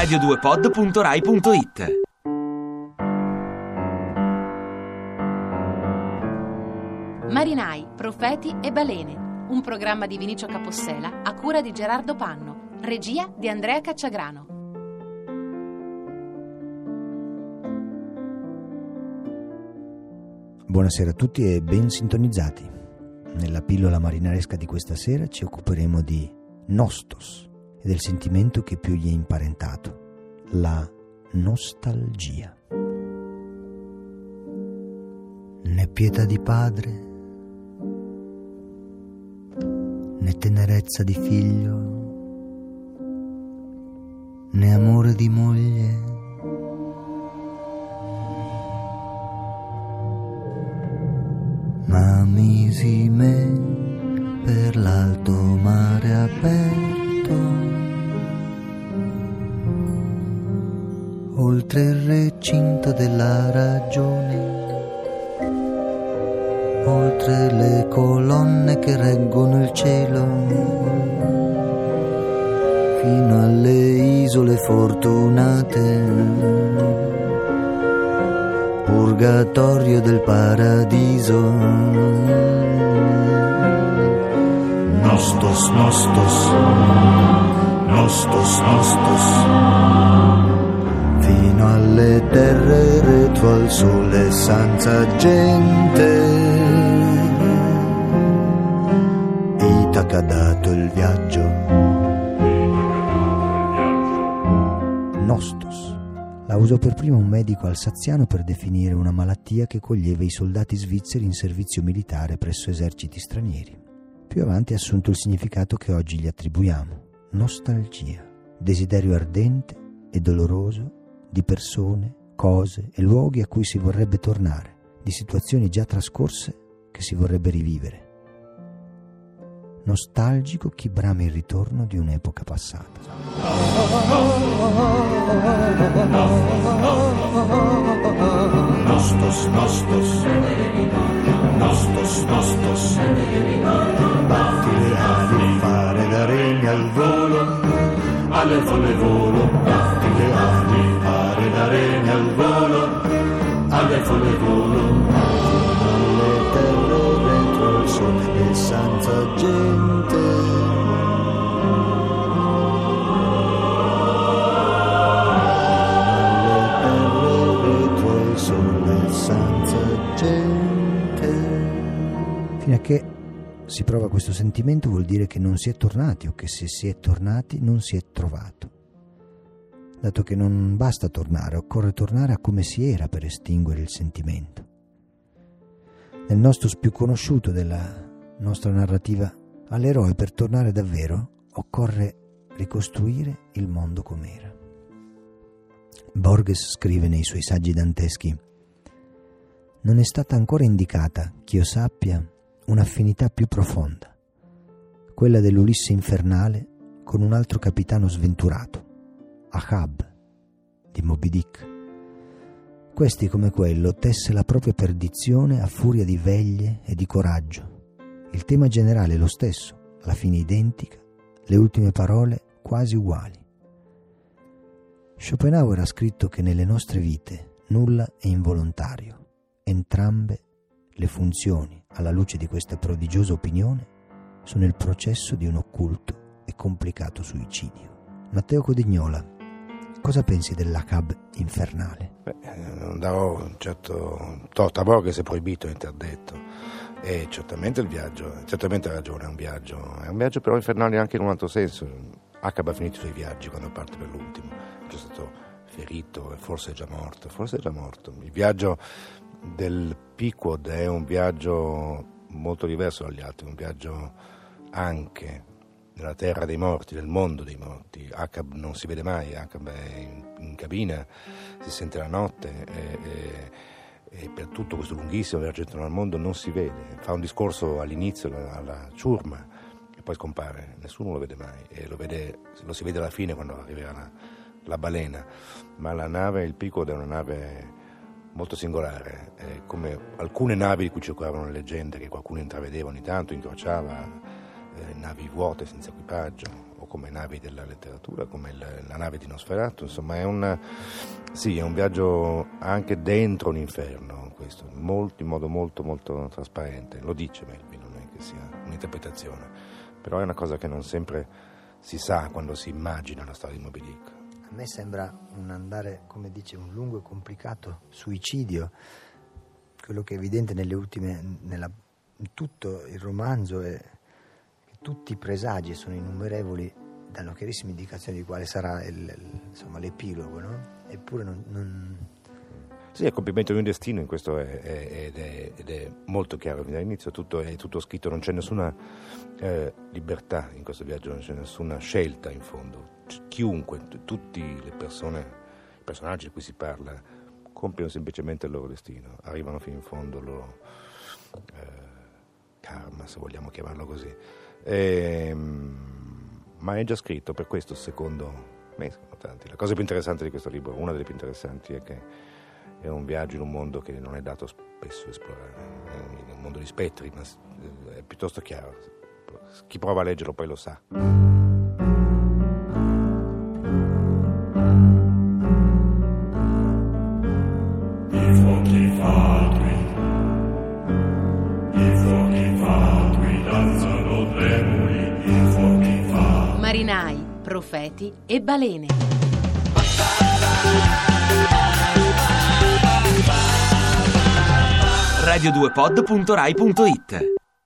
radio2pod.rai.it Marinai, profeti e balene. Un programma di Vinicio Capossela a cura di Gerardo Panno. Regia di Andrea Cacciagrano. Buonasera a tutti e ben sintonizzati. Nella pillola marinaresca di questa sera ci occuperemo di nostos e del sentimento che più gli è imparentato, la nostalgia. Né pietà di padre, né tenerezza di figlio, né amore di moglie ma misi me per l'alto mare aperto, oltre il recinto della ragione, oltre le colonne che reggono il cielo, fino alle isole fortunate purgatorio del paradiso. Nostos, nostos, nostos, nostos, fino alle terre retro al sole senza gente. Itaca ha dato il viaggio. Nostos la usò per primo un medico alsaziano per definire una malattia che coglieva i soldati svizzeri in servizio militare presso eserciti stranieri. Più avanti ha assunto il significato che oggi gli attribuiamo, nostalgia, desiderio ardente e doloroso di persone, cose e luoghi a cui si vorrebbe tornare, di situazioni già trascorse che si vorrebbe rivivere. Nostalgico chi brama il ritorno di un'epoca passata. Nostos, nostos, nostos, nostos, batti le ali, fare da regna al volo, alle folle volo, folle volo, alle terre retro il sole e senza gente. Fino a che si prova questo sentimento vuol dire che non si è tornati o che se si è tornati non si è trovato. Dato che non basta tornare, occorre tornare a come si era per estinguere il sentimento. Nel nostro più conosciuto della nostra narrativa all'eroe per tornare davvero occorre ricostruire il mondo com'era. Borges scrive nei suoi saggi danteschi non è stata ancora indicata, ch'io sappia, un'affinità più profonda, quella dell'Ulisse infernale con un altro capitano sventurato, Ahab, di Moby Dick. Questi, come quello, tesse la propria perdizione a furia di veglie e di coraggio. Il tema generale è lo stesso, la fine identica, le ultime parole quasi uguali. Schopenhauer ha scritto che nelle nostre vite nulla è involontario Entrambe le funzioni, alla luce di questa prodigiosa opinione, sono il processo di un occulto e complicato suicidio. Matteo Codignola, cosa pensi dell'Acab infernale? Beh, non darò un certo torto a Borges è proibito, è interdetto. E certamente il viaggio, certamente ha ragione, è un viaggio, è un viaggio però infernale anche in un altro senso. Acab ha finito i suoi viaggi quando parte per l'ultimo, è stato ferito e forse è già morto, forse è già morto. Il viaggio del Pequod è un viaggio molto diverso dagli altri, un viaggio anche nella terra dei morti, nel mondo dei morti. Acab non si vede mai, Acab è in, in cabina, si sente la notte e, e, e, per tutto questo lunghissimo viaggio intorno al mondo non si vede. Fa un discorso all'inizio alla, ciurma e poi scompare, nessuno lo vede mai e lo, vede, lo si vede alla fine quando arriverà la, la balena. Ma la nave, il Pequod è una nave molto singolare, eh, come alcune navi di cui circolavano le leggende che qualcuno intravedeva ogni tanto, incrociava eh, navi vuote senza equipaggio o come navi della letteratura, come la, la nave di Nosferatu, insomma è un, sì, è un viaggio anche dentro l'inferno, questo, molto, in modo molto molto trasparente, lo dice Melvin, non è che sia un'interpretazione, però è una cosa che non sempre si sa quando si immagina la storia di Moby Dick. A me sembra un andare, come dice, un lungo e complicato suicidio, quello che è evidente nelle ultime, nella, in tutto il romanzo è tutti i presagi sono innumerevoli danno chiarissime indicazioni di quale sarà il, insomma, l'epilogo, no? Eppure non, non... Sì, è il compimento di un destino, in questo è, è, ed, è, ed, è, molto chiaro fin dall'inizio, tutto è tutto scritto, non c'è nessuna eh, libertà in questo viaggio, non c'è nessuna scelta in fondo. Chiunque, tutte le persone, i personaggi di cui si parla, compiono semplicemente il loro destino, arrivano fino in fondo il loro eh, karma, se vogliamo chiamarlo così. E, ehm, ma è già scritto, per questo secondo me sono tanti. La cosa più interessante di questo libro, una delle più interessanti, è che è un viaggio in un mondo che non è dato spesso esplorare, è un mondo di spettri, ma è piuttosto chiaro. Chi prova a leggerlo poi lo sa. Marinai, profeti e balene. radio2pod.rai.it